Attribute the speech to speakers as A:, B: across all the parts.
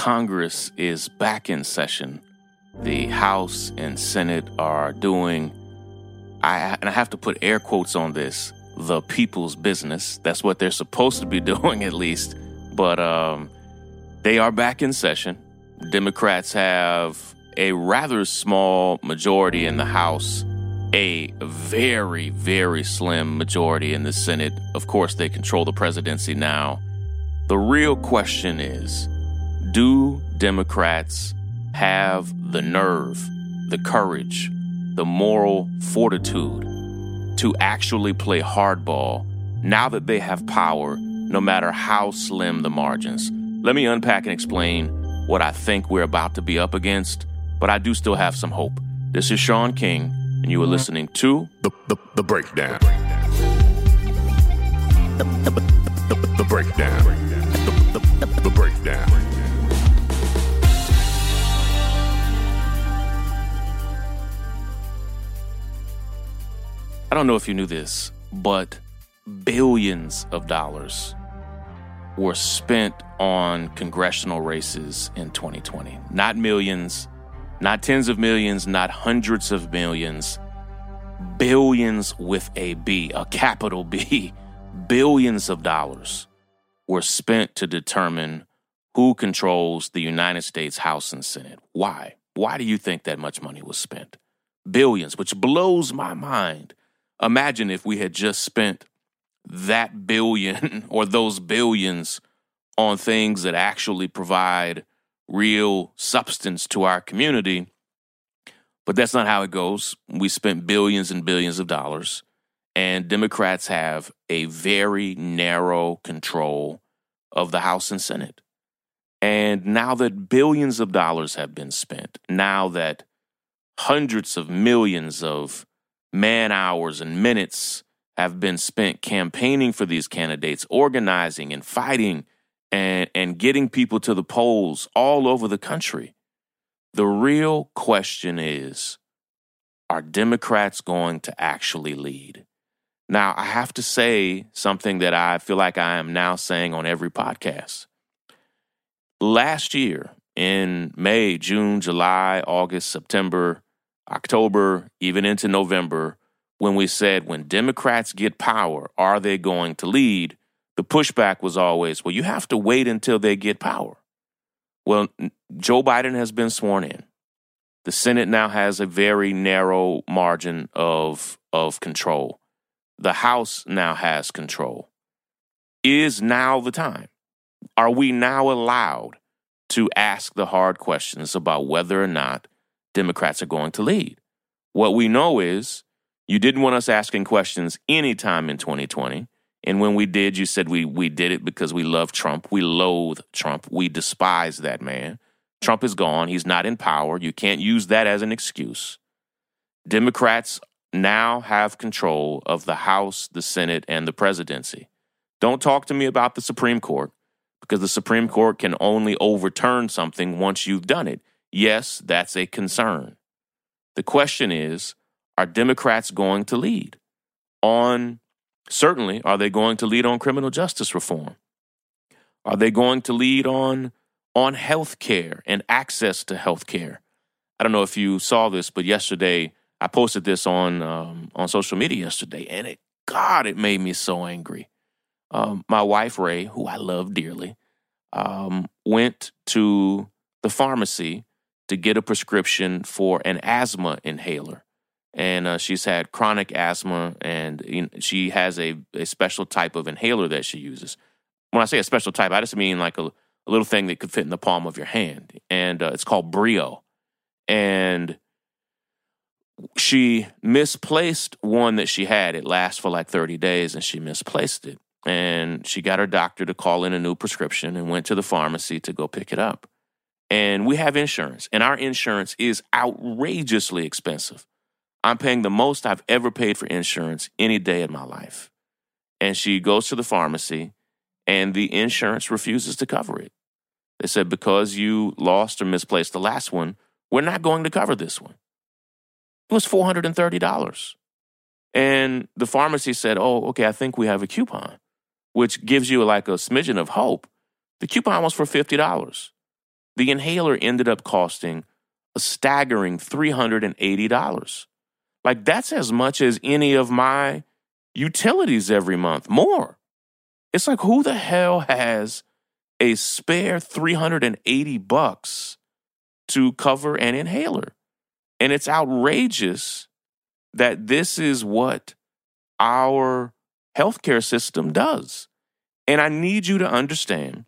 A: Congress is back in session. The House and Senate are doing, I, and I have to put air quotes on this, the people's business. That's what they're supposed to be doing, at least. But um, they are back in session. Democrats have a rather small majority in the House, a very, very slim majority in the Senate. Of course, they control the presidency now. The real question is do Democrats have the nerve, the courage, the moral fortitude to actually play hardball now that they have power, no matter how slim the margins? Let me unpack and explain what I think we're about to be up against, but I do still have some hope. This is Shaun King, and you are listening to
B: The, the, the breakdown. The, the, the, the breakdown. The, the, the, the breakdown.
A: I don't know if you knew this, but billions of dollars were spent on congressional races in 2020. Not millions, not tens of millions, not hundreds of millions. Billions with a B, a capital B. Billions of dollars were spent to determine who controls the United States House and Senate. Why? Why do you think that much money was spent? Billions, which blows my mind. Imagine if we had just spent that billion or those billions on things that actually provide real substance to our community. But that's not how it goes. We spent billions and billions of dollars, and Democrats have a very narrow control of the House and Senate. And now that billions of dollars have been spent, now that hundreds of millions of man hours and minutes have been spent campaigning for these candidates, organizing and fighting and, and getting people to the polls all over the country. The real question is are Democrats going to actually lead? Now, I have to say something that I feel like I am now saying on every podcast. Last year, in May, June, July, August, September, October, even into November, when we said when Democrats get power, are they going to lead? The pushback was always, well, you have to wait until they get power. Well, Joe Biden has been sworn in. The Senate now has a very narrow margin of, of control. The House now has control. Is now the time? Are we now allowed to ask the hard questions about whether or not Democrats are going to lead? What we know is you didn't want us asking questions anytime in 2020. And when we did, you said we, we did it because we love Trump. We loathe Trump. We despise that man. Trump is gone. He's not in power. You can't use that as an excuse. Democrats now have control of the House, the Senate, and the presidency. Don't talk to me about the Supreme Court because the Supreme Court can only overturn something once you've done it. Yes, that's a concern. The question is are Democrats going to lead on, certainly, are they going to lead on criminal justice reform? Are they going to lead on, on health care and access to health care? I don't know if you saw this, but yesterday I posted this on um, on social media yesterday, and it God, it made me so angry. Um, my wife Rai, who I love dearly, um, went to the pharmacy to get a prescription for an asthma inhaler, and uh, she's had chronic asthma, and you know, she has a, a special type of inhaler that she uses. When I say a special type, I just mean like a, a little thing that could fit in the palm of your hand, and uh, it's called Breo. and she misplaced one that she had. It lasts for like 30 days and she misplaced it. And she got her doctor to call in a new prescription and went to the pharmacy to go pick it up. And we have insurance, and our insurance is outrageously expensive. I'm paying the most I've ever paid for insurance any day in my life. And she goes to the pharmacy, and the insurance refuses to cover it. They said, because you lost or misplaced the last one, we're not going to cover this one. It was $430. And the pharmacy said, Oh, okay, I think we have a coupon, which gives you like a smidgen of hope. The coupon was for $50. The inhaler ended up costing a staggering $380. Like that's as much as any of my utilities every month, more. It's like who the hell has a spare 380 bucks to cover an inhaler? And it's outrageous that this is what our healthcare system does. And I need you to understand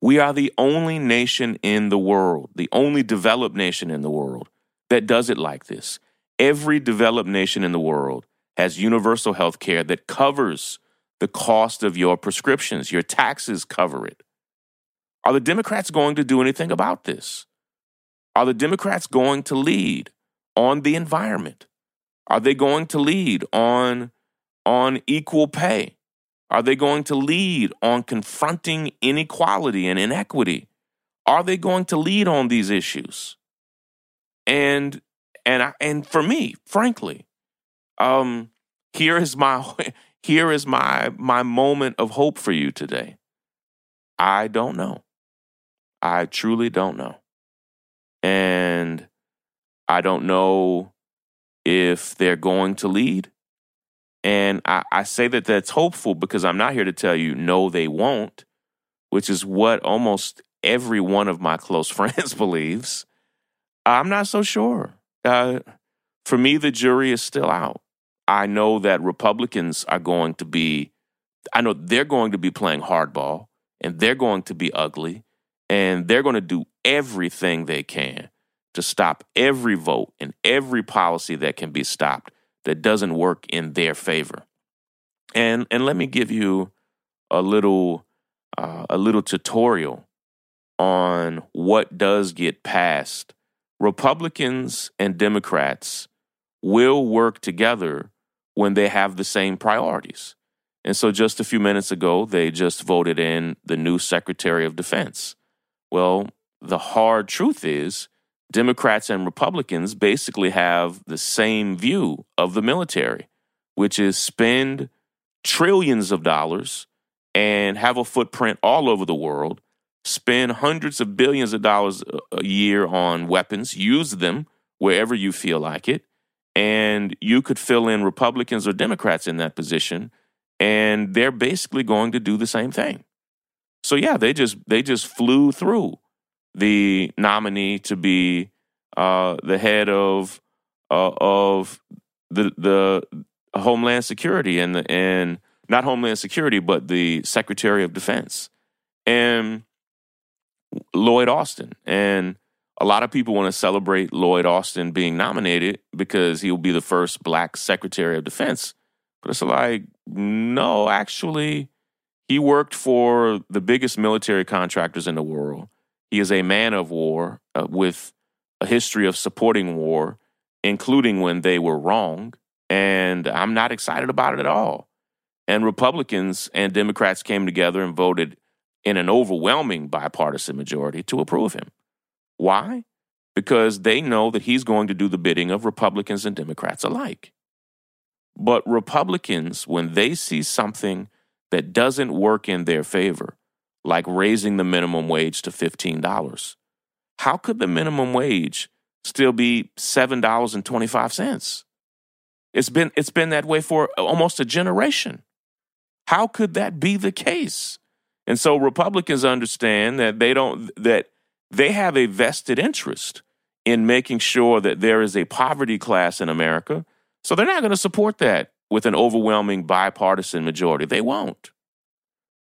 A: we are the only nation in the world, the only developed nation in the world that does it like this. Every developed nation in the world has universal health care that covers the cost of your prescriptions. Your taxes cover it. Are the Democrats going to do anything about this? Are the Democrats going to lead on the environment? Are they going to lead on, on equal pay? Are they going to lead on confronting inequality and inequity? Are they going to lead on these issues? And and I, and for me, frankly, um, here is my here is my my moment of hope for you today. I don't know. I truly don't know. And I don't know if they're going to lead. And I, I say that that's hopeful because I'm not here to tell you, no, they won't, which is what almost every one of my close friends believes. I'm not so sure. Uh, for me, the jury is still out. I know that Republicans are going to be, I know they're going to be playing hardball and they're going to be ugly and they're going to do everything they can to stop every vote and every policy that can be stopped that doesn't work in their favor. And and let me give you a little uh, a little tutorial on what does get passed. Republicans and Democrats will work together when they have the same priorities. And so just a few minutes ago, they just voted in the new Secretary of Defense. Well, the hard truth is Democrats and Republicans basically have the same view of the military, which is spend trillions of dollars and have a footprint all over the world, spend hundreds of billions of dollars a year on weapons, use them wherever you feel like it, and you could fill in Republicans or Democrats in that position, and they're basically going to do the same thing. So yeah, they just they just flew through the nominee to be uh, the head of uh, of the the Homeland Security and the, and not Homeland Security, but the Secretary of Defense and Lloyd Austin. And a lot of people want to celebrate Lloyd Austin being nominated because he'll be the first black Secretary of Defense. But it's like, no, actually, he worked for the biggest military contractors in the world. He is a man of war uh, with a history of supporting war, including when they were wrong. And I'm not excited about it at all. And Republicans and Democrats came together and voted in an overwhelming bipartisan majority to approve him. Why? Because they know that he's going to do the bidding of Republicans and Democrats alike. But Republicans, when they see something that doesn't work in their favor, like raising the minimum wage to $15. How could the minimum wage still be $7.25? It's been it's been that way for almost a generation. How could that be the case? And so Republicans understand that they don't that they have a vested interest in making sure that there is a poverty class in America. So they're not going to support that with an overwhelming bipartisan majority. They won't.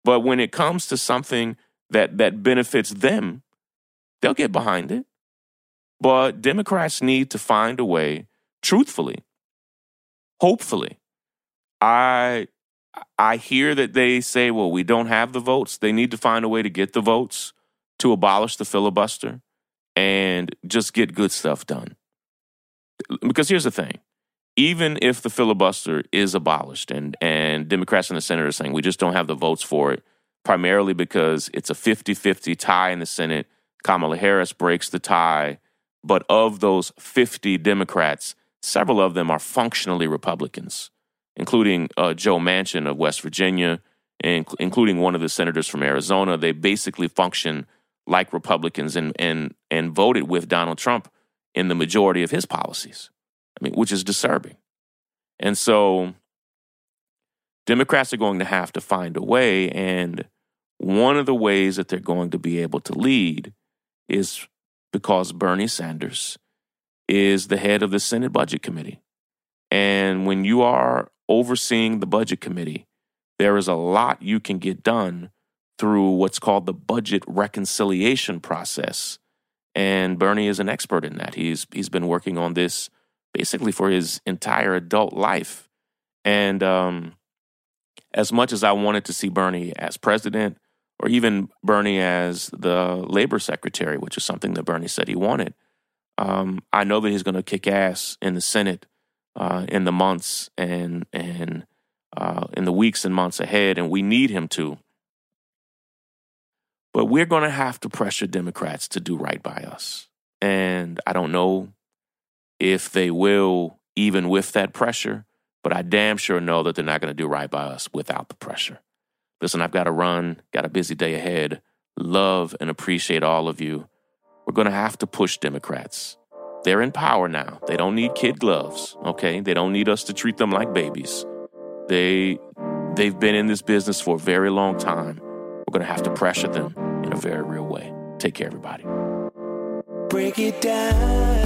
A: But when it comes to something that that benefits them, they'll get behind it. But Democrats need to find a way, truthfully, hopefully. I I hear that they say, well, we don't have the votes. They need to find a way to get the votes to abolish the filibuster and just get good stuff done. Because here's the thing even if the filibuster is abolished and, and Democrats in the Senate are saying we just don't have the votes for it, primarily because it's a 50 50 tie in the Senate, Kamala Harris breaks the tie. But of those 50 Democrats, several of them are functionally Republicans, including uh, Joe Manchin of West Virginia, and including one of the senators from Arizona. They basically function like Republicans and and and voted with Donald Trump in the majority of his policies. I mean, which is disturbing. And so Democrats are going to have to find a way and one of the ways that they're going to be able to lead is because Bernie Sanders is the head of the Senate Budget Committee. And when you are overseeing the Budget Committee, there is a lot you can get done through what's called the budget reconciliation process. And Bernie is an expert in that. He's he's been working on this basically for his entire adult life. And um, as much as I wanted to see Bernie as president, or even Bernie as the labor secretary, which is something that Bernie said he wanted, um, I know that he's going to kick ass in the Senate uh, in the months and and uh, in the weeks and months ahead, and we need him to. But we're going to have to pressure Democrats to do right by us. And I don't know if they will, even with that pressure, but I damn sure know that they're not going to do right by us without the pressure. Listen, I've got to run, got a busy day ahead. Love and appreciate all of you. We're going to have to push Democrats. They're in power now. They don't need kid gloves, okay? They don't need us to treat them like babies. They they've been in this business for a very long time. We're going to have to pressure them in a very real way. Take care, everybody.
C: Break it down.